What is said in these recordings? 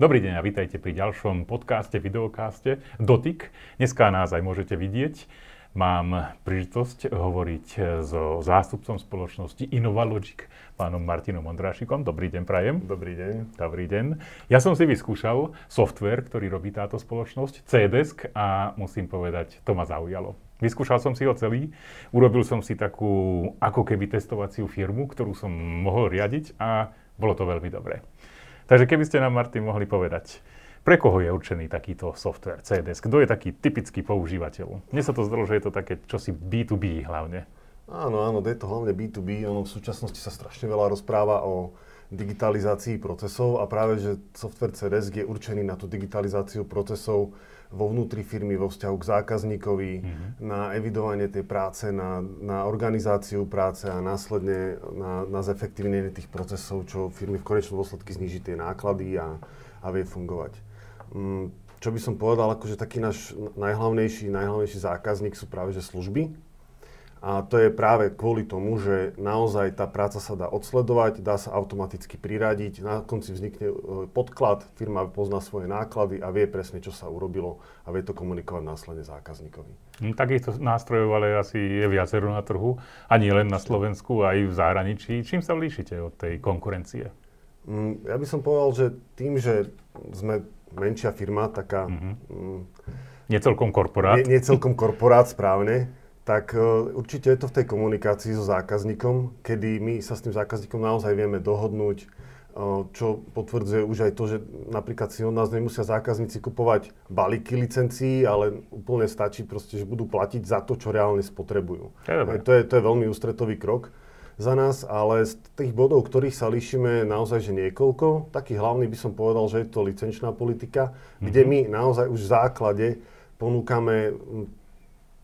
Dobrý deň a vítajte pri ďalšom podcaste, videokáste Dotyk. Dneska nás aj môžete vidieť. Mám príležitosť hovoriť so zástupcom spoločnosti Innovalogic, pánom Martinom Ondrášikom. Dobrý deň, Prajem. Dobrý deň. Dobrý deň. Ja som si vyskúšal software, ktorý robí táto spoločnosť, CDesk, a musím povedať, to ma zaujalo. Vyskúšal som si ho celý, urobil som si takú ako keby testovaciu firmu, ktorú som mohol riadiť a bolo to veľmi dobré. Takže keby ste nám, Martin, mohli povedať, pre koho je určený takýto software CDS? Kto je taký typický používateľ? Mne sa to zdalo, že je to také čosi B2B hlavne. Áno, áno, je to hlavne B2B. Ono v súčasnosti sa strašne veľa rozpráva o digitalizácii procesov a práve, že software CDS je určený na tú digitalizáciu procesov vo vnútri firmy, vo vzťahu k zákazníkovi, mm-hmm. na evidovanie tej práce, na, na organizáciu práce a následne na, na zefektívnenie tých procesov, čo firmy v konečnom dôsledku zniží tie náklady a, a vie fungovať. Mm, čo by som povedal, akože taký náš najhlavnejší, najhlavnejší zákazník sú práve že služby, a to je práve kvôli tomu, že naozaj tá práca sa dá odsledovať, dá sa automaticky priradiť, na konci vznikne e, podklad, firma pozná svoje náklady a vie presne, čo sa urobilo a vie to komunikovať následne zákazníkovi. Hm, takýchto nástrojov ale asi je viacero na trhu, a nie len na Slovensku, aj v zahraničí. Čím sa líšite od tej konkurencie? Mm, ja by som povedal, že tým, že sme menšia firma, taká... Mm-hmm. Nie celkom korporát. Nie, nie celkom korporát, správne tak e, určite je to v tej komunikácii so zákazníkom, kedy my sa s tým zákazníkom naozaj vieme dohodnúť, e, čo potvrdzuje už aj to, že napríklad si od nás nemusia zákazníci kupovať balíky licencií, ale úplne stačí proste, že budú platiť za to, čo reálne spotrebujú. Je to, je, to je veľmi ústretový krok za nás, ale z tých bodov, ktorých sa líšime naozaj že niekoľko, taký hlavný by som povedal, že je to licenčná politika, mm-hmm. kde my naozaj už v základe ponúkame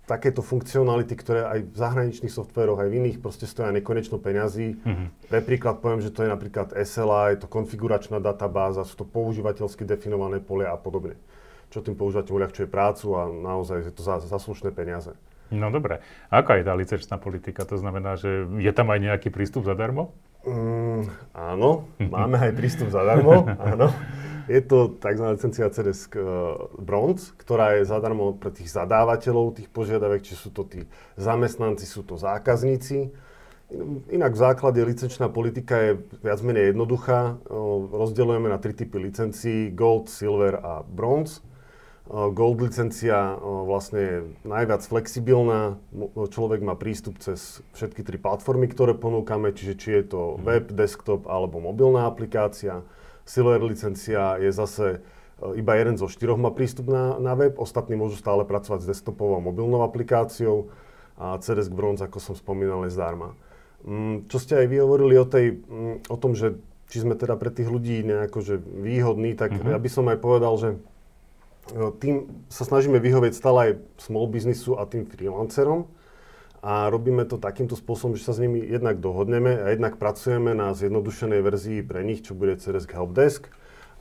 takéto funkcionality, ktoré aj v zahraničných softveroch, aj v iných proste stoja nekonečno peňazí. Mm-hmm. Pre príklad poviem, že to je napríklad SLA, je to konfiguračná databáza, sú to používateľsky definované polia a podobne. Čo tým používateľom uľahčuje prácu a naozaj je to za, za slušné peniaze. No dobre. Aká je tá licenčná politika? To znamená, že je tam aj nejaký prístup zadarmo? Mm, áno, máme aj prístup zadarmo, áno. Je to tzv. licencia CDS uh, Bronze, ktorá je zadarmo pre tých zadávateľov tých požiadavek, či sú to tí zamestnanci, sú to zákazníci. Inak v základe licenčná politika je viac menej jednoduchá. Uh, rozdeľujeme na tri typy licencií, Gold, Silver a Bronze. Uh, Gold licencia vlastne je najviac flexibilná. Človek má prístup cez všetky tri platformy, ktoré ponúkame, čiže či je to mhm. web, desktop alebo mobilná aplikácia. Silver licencia je zase e, iba jeden zo štyroch má prístup na, na web, ostatní môžu stále pracovať s desktopovou a mobilnou aplikáciou a CDS Bronze, ako som spomínal, je zdarma. Mm, čo ste aj vy hovorili o, tej, mm, o tom, že či sme teda pre tých ľudí nejako že výhodní, tak mm-hmm. ja by som aj povedal, že e, tým sa snažíme vyhovieť stále aj small businessu a tým freelancerom, a robíme to takýmto spôsobom, že sa s nimi jednak dohodneme a jednak pracujeme na zjednodušenej verzii pre nich, čo bude CDS Helpdesk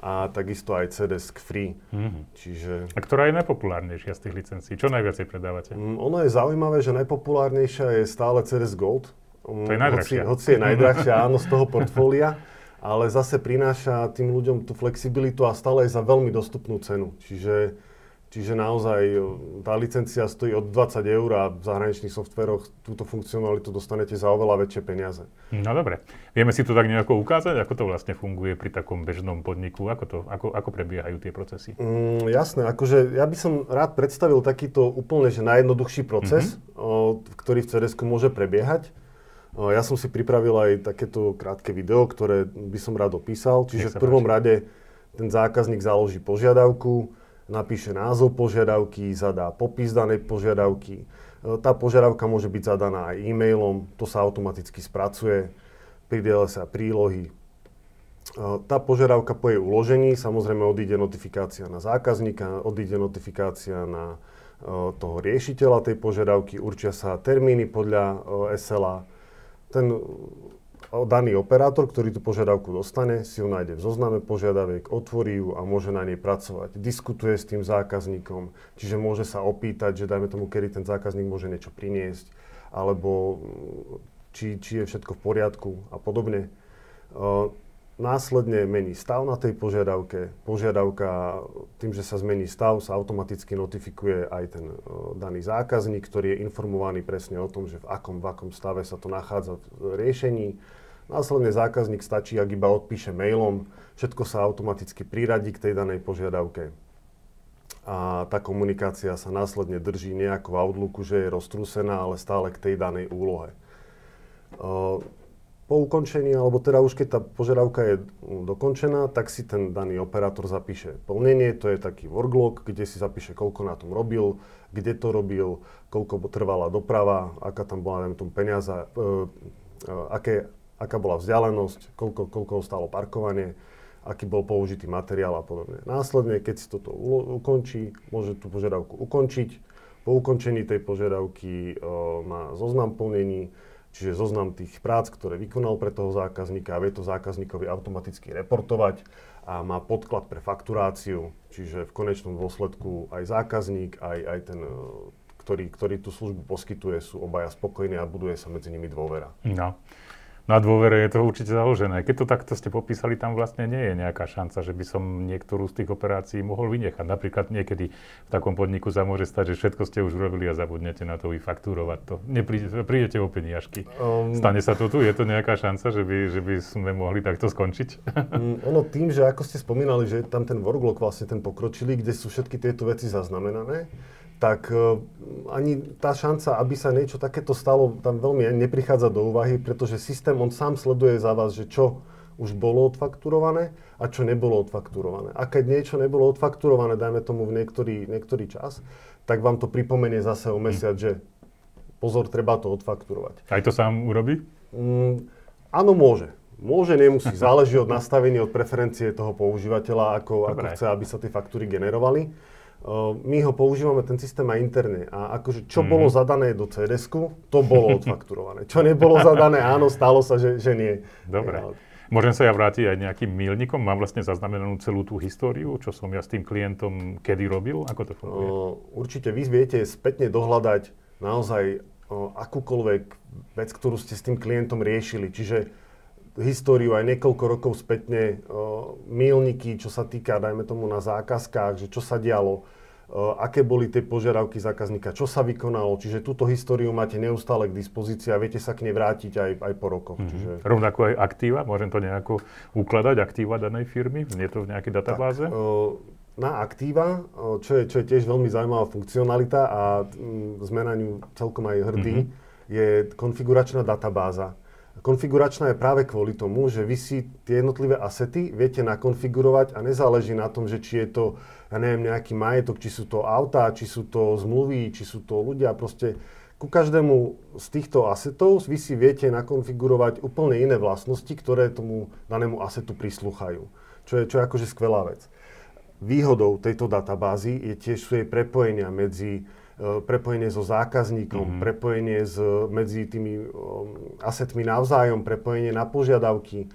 a takisto aj CDS Free. Mm-hmm. Čiže... A ktorá je najpopulárnejšia z tých licencií? Čo najviac predávate? Mm, ono je zaujímavé, že najpopulárnejšia je stále CDS Gold. To je najdrahšia. Hoci, hoci je najdrahšia, áno, z toho portfólia, ale zase prináša tým ľuďom tú flexibilitu a stále je za veľmi dostupnú cenu. Čiže Čiže naozaj e, tá licencia stojí od 20 eur a v zahraničných softveroch túto funkcionalitu dostanete za oveľa väčšie peniaze. No dobre. Vieme si to tak nejako ukázať, ako to vlastne funguje pri takom bežnom podniku, ako, to, ako, ako prebiehajú tie procesy? Mm, jasné, akože ja by som rád predstavil takýto úplne že najjednoduchší proces, mm-hmm. o, ktorý v CDS môže prebiehať. O, ja som si pripravil aj takéto krátke video, ktoré by som rád opísal. Čiže v prvom páči. rade ten zákazník založí požiadavku, napíše názov požiadavky, zadá popis danej požiadavky. E, tá požiadavka môže byť zadaná aj e-mailom, to sa automaticky spracuje, pridele sa prílohy. E, tá požiadavka po jej uložení, samozrejme odíde notifikácia na zákazníka, odíde notifikácia na e, toho riešiteľa tej požiadavky, určia sa termíny podľa SLA. Ten daný operátor, ktorý tú požiadavku dostane, si ju nájde v zozname požiadaviek, otvorí ju a môže na nej pracovať. Diskutuje s tým zákazníkom, čiže môže sa opýtať, že dajme tomu, kedy ten zákazník môže niečo priniesť, alebo či, či je všetko v poriadku a podobne. Následne mení stav na tej požiadavke. Požiadavka, tým, že sa zmení stav, sa automaticky notifikuje aj ten uh, daný zákazník, ktorý je informovaný presne o tom, že v akom, v akom stave sa to nachádza v riešení. Následne zákazník stačí, ak iba odpíše mailom, všetko sa automaticky priradí k tej danej požiadavke. A tá komunikácia sa následne drží nejako v Outlooku, že je roztrúsená, ale stále k tej danej úlohe. Uh, po ukončení, alebo teda už keď tá požiadavka je dokončená, tak si ten daný operátor zapíše plnenie, to je taký worklog, kde si zapíše, koľko na tom robil, kde to robil, koľko trvala doprava, aká tam bola, neviem, tom peniaza, e, e, aké, aká bola vzdialenosť, koľko, koľko stalo parkovanie, aký bol použitý materiál a podobne. Následne, keď si toto ukončí, môže tú požiadavku ukončiť. Po ukončení tej požiadavky e, má zoznam plnení, čiže zoznam tých prác, ktoré vykonal pre toho zákazníka a vie to zákazníkovi automaticky reportovať a má podklad pre fakturáciu, čiže v konečnom dôsledku aj zákazník, aj, aj ten, e, ktorý, ktorý tú službu poskytuje, sú obaja spokojní a buduje sa medzi nimi dôvera. No na dôvere je to určite založené. Keď to takto ste popísali, tam vlastne nie je nejaká šanca, že by som niektorú z tých operácií mohol vynechať. Napríklad niekedy v takom podniku sa môže stať, že všetko ste už urobili a zabudnete na to vyfaktúrovať to. Neprídete, prídete o peniažky. Um, Stane sa to tu? Je to nejaká šanca, že by, že by sme mohli takto skončiť? Um, ono tým, že ako ste spomínali, že tam ten workload vlastne ten pokročili, kde sú všetky tieto veci zaznamenané, tak uh, ani tá šanca, aby sa niečo takéto stalo, tam veľmi neprichádza do úvahy, pretože systém on sám sleduje za vás, že čo už bolo odfakturované a čo nebolo odfakturované. A keď niečo nebolo odfakturované, dajme tomu v niektorý, niektorý čas, tak vám to pripomenie zase o mesiac, že pozor, treba to odfakturovať. Aj to sám urobí? Mm, áno, môže. Môže, nemusí. Záleží od nastavenia, od preferencie toho používateľa, ako, ako chce, aby sa tie faktúry generovali my ho používame ten systém aj interne. A akože čo mm. bolo zadané do cds to bolo odfakturované. Čo nebolo zadané, áno, stalo sa, že, že nie. Dobre. Môžem sa ja vrátiť aj nejakým milníkom? Mám vlastne zaznamenanú celú tú históriu, čo som ja s tým klientom kedy robil? Ako to funguje? Uh, určite vy viete spätne dohľadať naozaj uh, akúkoľvek vec, ktorú ste s tým klientom riešili. Čiže históriu aj niekoľko rokov spätne, uh, milníky, čo sa týka, dajme tomu na zákazkách, že čo sa dialo, aké boli tie požiadavky zákazníka, čo sa vykonalo. Čiže túto históriu máte neustále k dispozícii a viete sa k nej vrátiť aj, aj po rokoch. Mm-hmm. Čiže... Rovnako aj aktíva, môžem to nejako ukladať, aktíva danej firmy? Je to v nejakej databáze? Tak, uh, na aktíva, uh, čo je, čo je tiež veľmi zaujímavá funkcionalita a sme na ňu celkom aj hrdí, mm-hmm. je konfiguračná databáza. Konfiguračná je práve kvôli tomu, že vy si tie jednotlivé asety viete nakonfigurovať a nezáleží na tom, že či je to ja neviem, nejaký majetok, či sú to autá, či sú to zmluvy, či sú to ľudia, proste ku každému z týchto asetov vy si viete nakonfigurovať úplne iné vlastnosti, ktoré tomu danému asetu prislúchajú. Čo je, čo je akože skvelá vec. Výhodou tejto databázy je tiež sú jej prepojenia medzi uh, prepojenie so zákazníkom, mm-hmm. prepojenie s, medzi tými um, asetmi navzájom, prepojenie na požiadavky,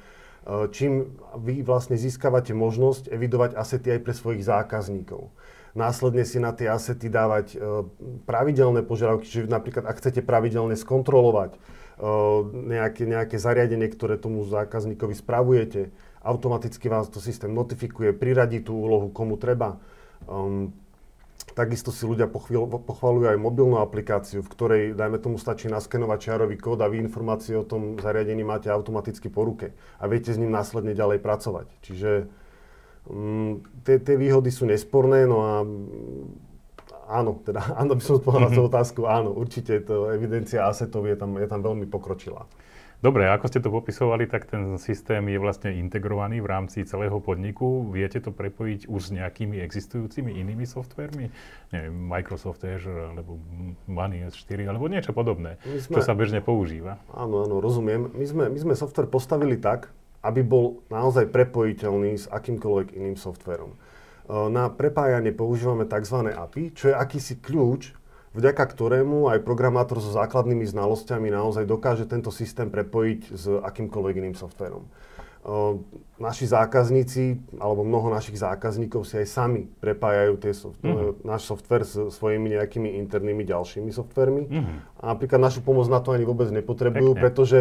čím vy vlastne získavate možnosť evidovať asety aj pre svojich zákazníkov. Následne si na tie asety dávať eh, pravidelné požiadavky, čiže napríklad ak chcete pravidelne skontrolovať eh, nejaké, nejaké zariadenie, ktoré tomu zákazníkovi spravujete, automaticky vás to systém notifikuje, priradí tú úlohu, komu treba. Takisto si ľudia pochvalujú aj mobilnú aplikáciu, v ktorej, dajme tomu, stačí naskenovať čiarový kód a vy informácie o tom zariadení máte automaticky po ruke a viete s ním následne ďalej pracovať. Čiže um, tie výhody sú nesporné, no a mm, áno, teda áno, by som odpovedal mm-hmm. na tú mhm. otázku, áno, určite to evidencia asetov je tam, je tam veľmi pokročilá. Dobre, ako ste to popisovali, tak ten systém je vlastne integrovaný v rámci celého podniku. Viete to prepojiť už s nejakými existujúcimi inými softvermi? Neviem, Microsoft Azure, alebo Money S4, alebo niečo podobné, sme, čo sa bežne používa. Áno, áno, rozumiem. My sme, my sme software postavili tak, aby bol naozaj prepojiteľný s akýmkoľvek iným softverom. Na prepájanie používame tzv. API, čo je akýsi kľúč, vďaka ktorému aj programátor so základnými znalosťami naozaj dokáže tento systém prepojiť s akýmkoľvek iným softverom. Naši zákazníci, alebo mnoho našich zákazníkov si aj sami prepájajú tie soft- mm-hmm. náš software s svojimi nejakými internými ďalšími softvermi. Mm-hmm. A napríklad našu pomoc na to ani vôbec nepotrebujú, Pekne. pretože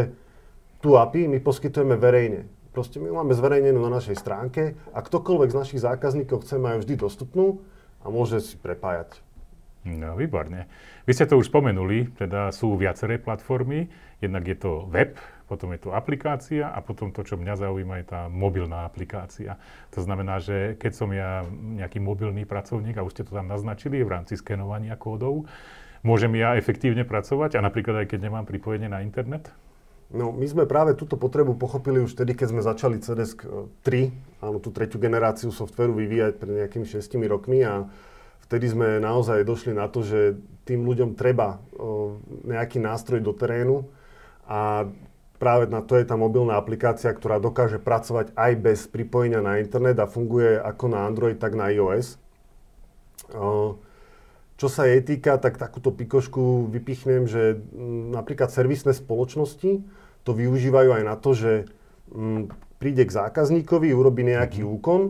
tú API my poskytujeme verejne. Proste my máme zverejnenú na našej stránke a ktokoľvek z našich zákazníkov chce, majú vždy dostupnú a môže si prepájať. No, výborne. Vy ste to už spomenuli, teda sú viaceré platformy. Jednak je to web, potom je to aplikácia a potom to, čo mňa zaujíma, je tá mobilná aplikácia. To znamená, že keď som ja nejaký mobilný pracovník, a už ste to tam naznačili v rámci skenovania kódov, môžem ja efektívne pracovať a napríklad aj keď nemám pripojenie na internet? No, my sme práve túto potrebu pochopili už vtedy, keď sme začali CDS 3, áno, tú tretiu generáciu softveru vyvíjať pred nejakými 6 rokmi a vtedy sme naozaj došli na to, že tým ľuďom treba nejaký nástroj do terénu a práve na to je tá mobilná aplikácia, ktorá dokáže pracovať aj bez pripojenia na internet a funguje ako na Android, tak na iOS. Čo sa jej týka, tak takúto pikošku vypichnem, že m, napríklad servisné spoločnosti to využívajú aj na to, že m, príde k zákazníkovi, urobí nejaký mm-hmm. úkon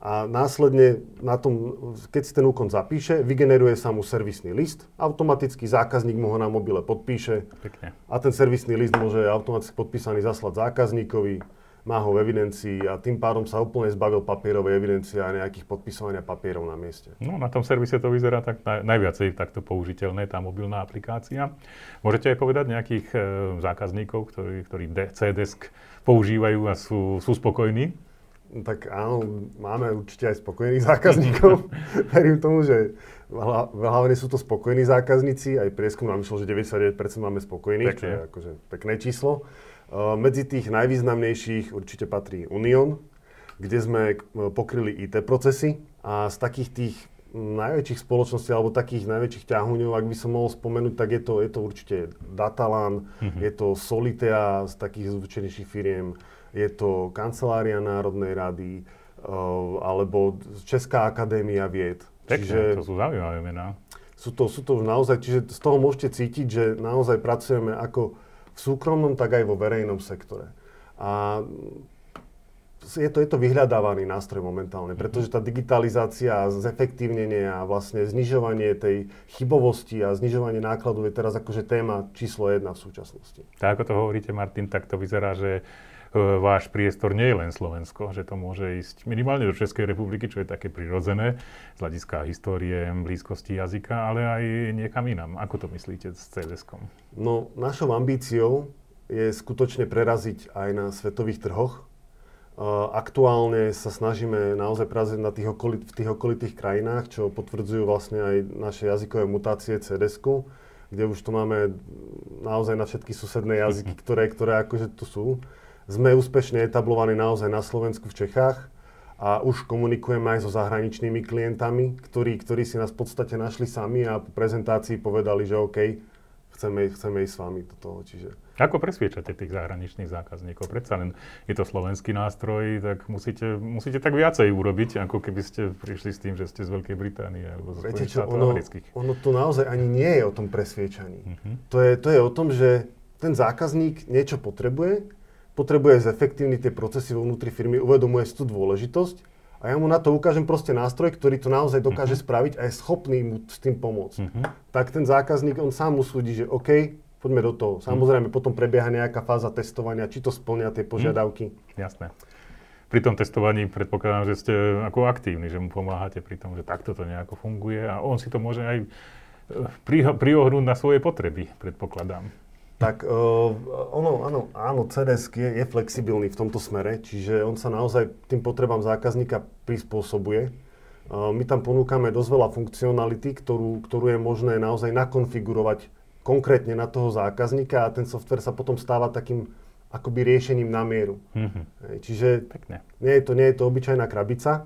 a následne na tom, keď si ten úkon zapíše, vygeneruje sa mu servisný list, automaticky zákazník mu ho na mobile podpíše Pekne. a ten servisný list môže automaticky podpísaný zaslať zákazníkovi má ho v evidencii a tým pádom sa úplne zbavil papierovej evidencie a nejakých podpisovania papierov na mieste. No na tom servise to vyzerá tak naj, najviacej takto použiteľné, tá mobilná aplikácia. Môžete aj povedať nejakých e, zákazníkov, ktorí, ktorí CDesk používajú a sú, sú spokojní? Tak áno, máme určite aj spokojných zákazníkov. Verím tomu, že hlavne sú to spokojní zákazníci. Aj prieskum nám myslel, že 99% máme spokojných, Pekne. čo je akože pekné číslo. Eh, medzi tých najvýznamnejších určite patrí Union, kde sme eh, pokryli IT procesy a z takých tých najväčších spoločností alebo takých najväčších ťahuňov, ak by som mohol spomenúť, tak je to, je to určite Datalan, mm-hmm. je to Solitea z takých zúčenejších firiem, je to Kancelária Národnej rady, uh, alebo Česká akadémia vied. Pekne, čiže, to sú zaujímavé mená. Sú to, sú to naozaj, čiže z toho môžete cítiť, že naozaj pracujeme ako v súkromnom, tak aj vo verejnom sektore. A je to, je to vyhľadávaný nástroj momentálne, pretože tá digitalizácia a zefektívnenie a vlastne znižovanie tej chybovosti a znižovanie nákladov je teraz akože téma číslo jedna v súčasnosti. Tak ako to hovoríte, Martin, tak to vyzerá, že váš priestor nie je len Slovensko, že to môže ísť minimálne do Českej republiky, čo je také prirodzené z hľadiska histórie, blízkosti jazyka, ale aj niekam inám. Ako to myslíte s CDS-kom? No, našou ambíciou je skutočne preraziť aj na svetových trhoch. Uh, aktuálne sa snažíme naozaj preraziť na tých okolit, v tých okolitých krajinách, čo potvrdzujú vlastne aj naše jazykové mutácie cds kde už tu máme naozaj na všetky susedné jazyky, ktoré, ktoré akože tu sú sme úspešne etablovaní naozaj na Slovensku, v Čechách a už komunikujeme aj so zahraničnými klientami, ktorí, ktorí si nás v podstate našli sami a po prezentácii povedali, že OK, chceme, chceme ísť s vami do toho. Čiže... Ako presviečate tých zahraničných zákazníkov? Predsa len je to slovenský nástroj, tak musíte, musíte tak viacej urobiť, ako keby ste prišli s tým, že ste z Veľkej Británie alebo z Viete čo, ono, ono to naozaj ani nie je o tom presviečaní. Uh-huh. To, je, to je o tom, že ten zákazník niečo potrebuje potrebuje zefektívniť tie procesy vo vnútri firmy, uvedomuje si tú dôležitosť a ja mu na to ukážem proste nástroj, ktorý to naozaj dokáže uh-huh. spraviť a je schopný mu s tým pomôcť. Uh-huh. Tak ten zákazník, on sám usúdi, že OK, poďme do toho. Samozrejme, uh-huh. potom prebieha nejaká fáza testovania, či to splňa tie požiadavky. Uh-huh. Jasné. Pri tom testovaní predpokladám, že ste ako aktívni, že mu pomáhate pri tom, že takto to nejako funguje a on si to môže aj eh, priohnúť na svoje potreby, predpokladám. Tak uh, ono, áno, áno, CDS je, je flexibilný v tomto smere, čiže on sa naozaj tým potrebám zákazníka prispôsobuje. Uh, my tam ponúkame dosť veľa funkcionality, ktorú, ktorú je možné naozaj nakonfigurovať konkrétne na toho zákazníka a ten software sa potom stáva takým akoby riešením na mieru. Mm-hmm. Čiže Pekne. Nie, je to, nie je to obyčajná krabica,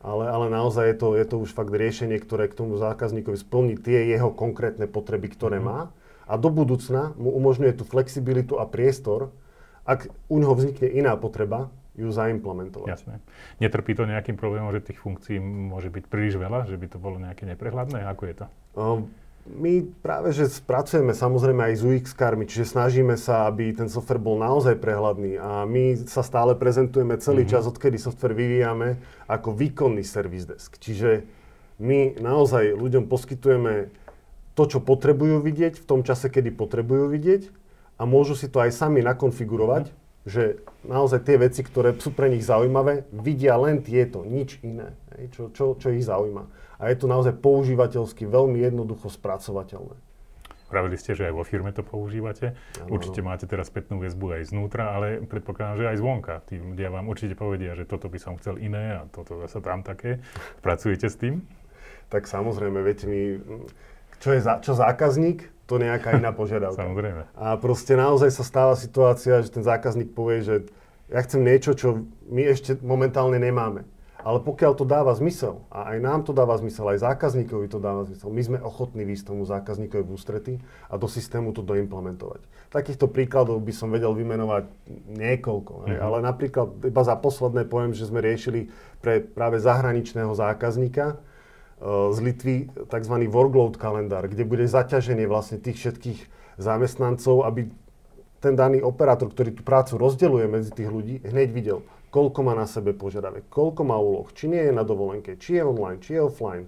ale, ale naozaj je to, je to už fakt riešenie, ktoré k tomu zákazníkovi splní tie jeho konkrétne potreby, ktoré mm-hmm. má a do budúcna mu umožňuje tú flexibilitu a priestor, ak u neho vznikne iná potreba, ju zaimplementovať. Jasné. Netrpí to nejakým problémom, že tých funkcií môže byť príliš veľa, že by to bolo nejaké neprehľadné? Ako je to? My práve, že spracujeme samozrejme aj s UX-kármi, čiže snažíme sa, aby ten software bol naozaj prehľadný a my sa stále prezentujeme celý mm-hmm. čas, odkedy software vyvíjame, ako výkonný service desk. Čiže my naozaj ľuďom poskytujeme to, čo potrebujú vidieť v tom čase, kedy potrebujú vidieť a môžu si to aj sami nakonfigurovať, že naozaj tie veci, ktoré sú pre nich zaujímavé, vidia len tieto, nič iné, hej, čo, čo, čo ich zaujíma. A je to naozaj používateľsky veľmi jednoducho spracovateľné. Pravili ste, že aj vo firme to používate. Ano, určite ano. máte teraz spätnú väzbu aj znútra, ale predpokladám, že aj zvonka. Tí ľudia vám určite povedia, že toto by som chcel iné a toto zase tam také. Pracujete s tým? Tak samozrejme, viete mi, čo je za, čo zákazník, to nejaká iná požiadavka. samozrejme. A proste naozaj sa stáva situácia, že ten zákazník povie, že ja chcem niečo, čo my ešte momentálne nemáme. Ale pokiaľ to dáva zmysel, a aj nám to dáva zmysel, aj zákazníkovi to dáva zmysel, my sme ochotní výsť tomu zákazníkovi v ústrety a do systému to doimplementovať. Takýchto príkladov by som vedel vymenovať niekoľko, mm-hmm. ale napríklad iba za posledné poviem, že sme riešili pre práve zahraničného zákazníka z Litvy tzv. workload kalendár, kde bude zaťaženie vlastne tých všetkých zamestnancov, aby ten daný operátor, ktorý tú prácu rozdeľuje medzi tých ľudí, hneď videl, koľko má na sebe požiadavek, koľko má úloh, či nie je na dovolenke, či je online, či je offline.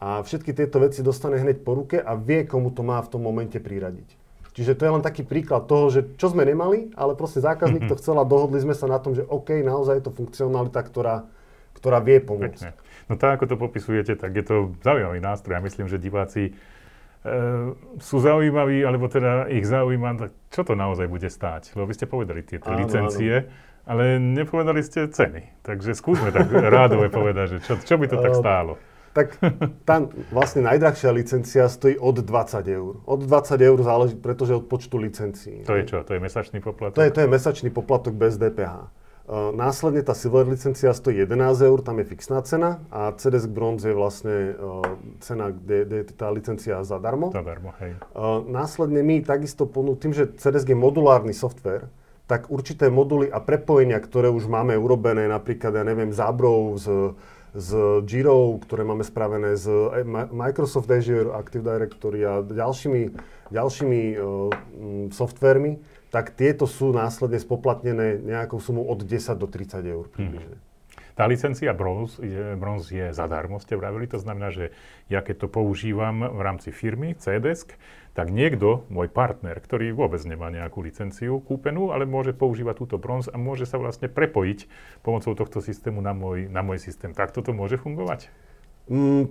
A všetky tieto veci dostane hneď po ruke a vie, komu to má v tom momente priradiť. Čiže to je len taký príklad toho, že čo sme nemali, ale proste zákazník to chcel a dohodli sme sa na tom, že OK, naozaj je to funkcionalita, ktorá, ktorá vie pomôcť. Pekne. No tak, ako to popisujete, tak je to zaujímavý nástroj. Ja myslím, že diváci e, sú zaujímaví, alebo teda ich zaujíma, tak čo to naozaj bude stáť? Lebo vy ste povedali tieto áno, licencie. Áno ale nepovedali ste ceny. Takže skúsme tak rádové povedať, že čo, čo by to tak stálo. Tak tá vlastne najdrahšia licencia stojí od 20 eur. Od 20 eur záleží, pretože od počtu licencií. To je čo? To je mesačný poplatok? To je, to je mesačný poplatok bez DPH. Následne tá Silver licencia stojí 11 eur, tam je fixná cena a CDS Bronze je vlastne cena, kde, kde je tá licencia zadarmo. Zadarmo, hej. Následne my takisto ponú, tým, že CDS je modulárny software, tak určité moduly a prepojenia, ktoré už máme urobené, napríklad, ja neviem, s Abrou, s, s Jiro, ktoré máme spravené z Microsoft Azure Active Directory a ďalšími, ďalšími softvermi, tak tieto sú následne spoplatnené nejakou sumou od 10 do 30 eur približne. Hmm. Tá licencia Bronze je, Bronze je zadarmo, ste vravili, to znamená, že ja keď to používam v rámci firmy CDesk, tak niekto, môj partner, ktorý vôbec nemá nejakú licenciu kúpenú, ale môže používať túto bronz a môže sa vlastne prepojiť pomocou tohto systému na môj, na môj systém. Tak toto môže fungovať? Mm,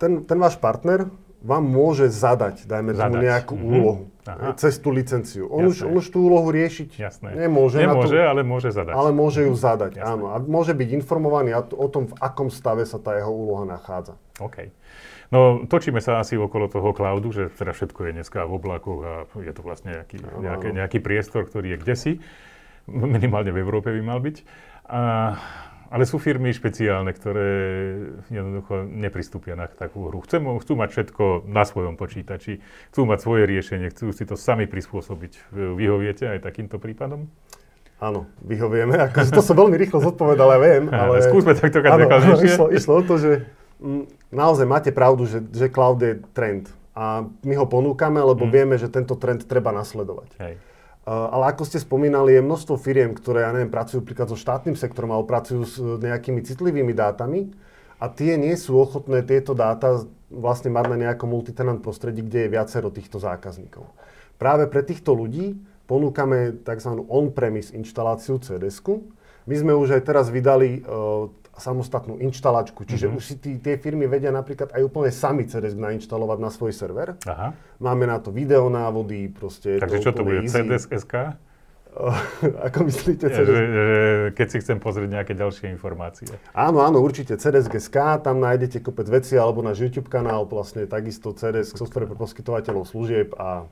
ten, ten váš partner vám môže zadať, dajme zadať. tomu nejakú mm-hmm. úlohu Aha. cez tú licenciu. On už, on už tú úlohu riešiť Jasné. nemôže. Nemôže, tú, ale môže zadať. Ale môže ju mhm. zadať, Jasné. áno. A môže byť informovaný o tom, v akom stave sa tá jeho úloha nachádza. OK. No, točíme sa asi okolo toho cloudu, že teda všetko je dneska v oblakoch a je to vlastne nejaký, nejaký, nejaký priestor, ktorý je kdesi. Minimálne v Európe by mal byť. A, ale sú firmy špeciálne, ktoré jednoducho nepristúpia na takú hru. Chcú, chcú mať všetko na svojom počítači, chcú mať svoje riešenie, chcú si to sami prispôsobiť. Vyhoviete aj takýmto prípadom? Áno, vyhovieme. Ako, to som veľmi rýchlo zodpovedal, ja viem. Ale... Skúsme takto áno, išlo, išlo o to, že Mm, naozaj máte pravdu, že, že cloud je trend. A my ho ponúkame, lebo mm. vieme, že tento trend treba nasledovať. Hej. Uh, ale ako ste spomínali, je množstvo firiem, ktoré, ja neviem, pracujú príklad so štátnym sektorom alebo pracujú s nejakými citlivými dátami a tie nie sú ochotné tieto dáta vlastne mať na nejakom multitenant prostredí, kde je viacero týchto zákazníkov. Práve pre týchto ľudí ponúkame tzv. on-premise inštaláciu cds My sme už aj teraz vydali uh, samostatnú inštalačku. Čiže mm-hmm. už si tí, tie firmy vedia napríklad aj úplne sami CDS nainštalovať na svoj server. Aha. Máme na to videonávody, proste Takže to čo to bude, SK? Ako myslíte? Ja, že, že, keď si chcem pozrieť nejaké ďalšie informácie. Áno, áno, určite CDS.sk, tam nájdete kopec veci, alebo náš YouTube kanál, vlastne takisto CDS, software pre poskytovateľov služieb a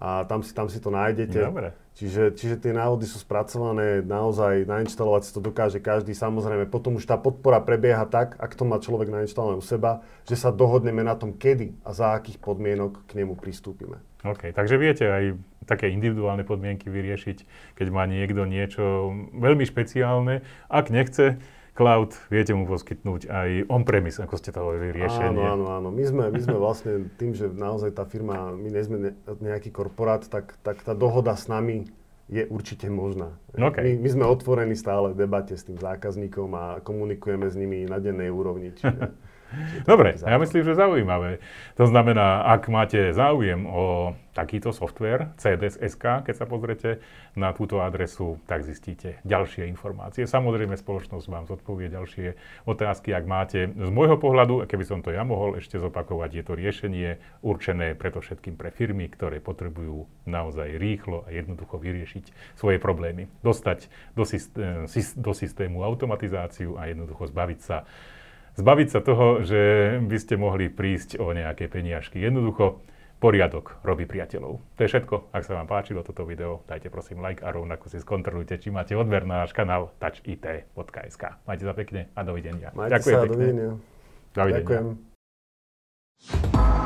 a tam si, tam si to nájdete. Dobre. Čiže, čiže tie návody sú spracované naozaj, nainštalovať si to dokáže každý. Samozrejme, potom už tá podpora prebieha tak, ak to má človek nainštalované u seba, že sa dohodneme na tom, kedy a za akých podmienok k nemu pristúpime. OK, takže viete aj také individuálne podmienky vyriešiť, keď má niekto niečo veľmi špeciálne. Ak nechce, cloud, viete mu poskytnúť aj on-premise, ako ste to hovorili, riešenie. Áno, áno, áno. My sme, my sme vlastne tým, že naozaj tá firma, my nie sme nejaký korporát, tak, tak tá dohoda s nami je určite možná. Okay. My, my sme otvorení stále v debate s tým zákazníkom a komunikujeme s nimi na dennej úrovni. Čiže... Dobre, ja myslím, že zaujímavé. To znamená, ak máte záujem o takýto software, CDS.sk, keď sa pozrete na túto adresu, tak zistíte ďalšie informácie. Samozrejme, spoločnosť vám zodpovie ďalšie otázky, ak máte. Z môjho pohľadu, keby som to ja mohol ešte zopakovať, je to riešenie určené preto všetkým pre firmy, ktoré potrebujú naozaj rýchlo a jednoducho vyriešiť svoje problémy. Dostať do, systé- do systému automatizáciu a jednoducho zbaviť sa zbaviť sa toho, že by ste mohli prísť o nejaké peniažky. Jednoducho, poriadok robí priateľov. To je všetko. Ak sa vám páčilo toto video, dajte prosím like a rovnako si skontrolujte, či máte odber na náš kanál touchit.sk. Majte sa pekne a dovidenia. Majte Ďakujem sa, pekne. dovidenia. Dovidenia. Ďakujem.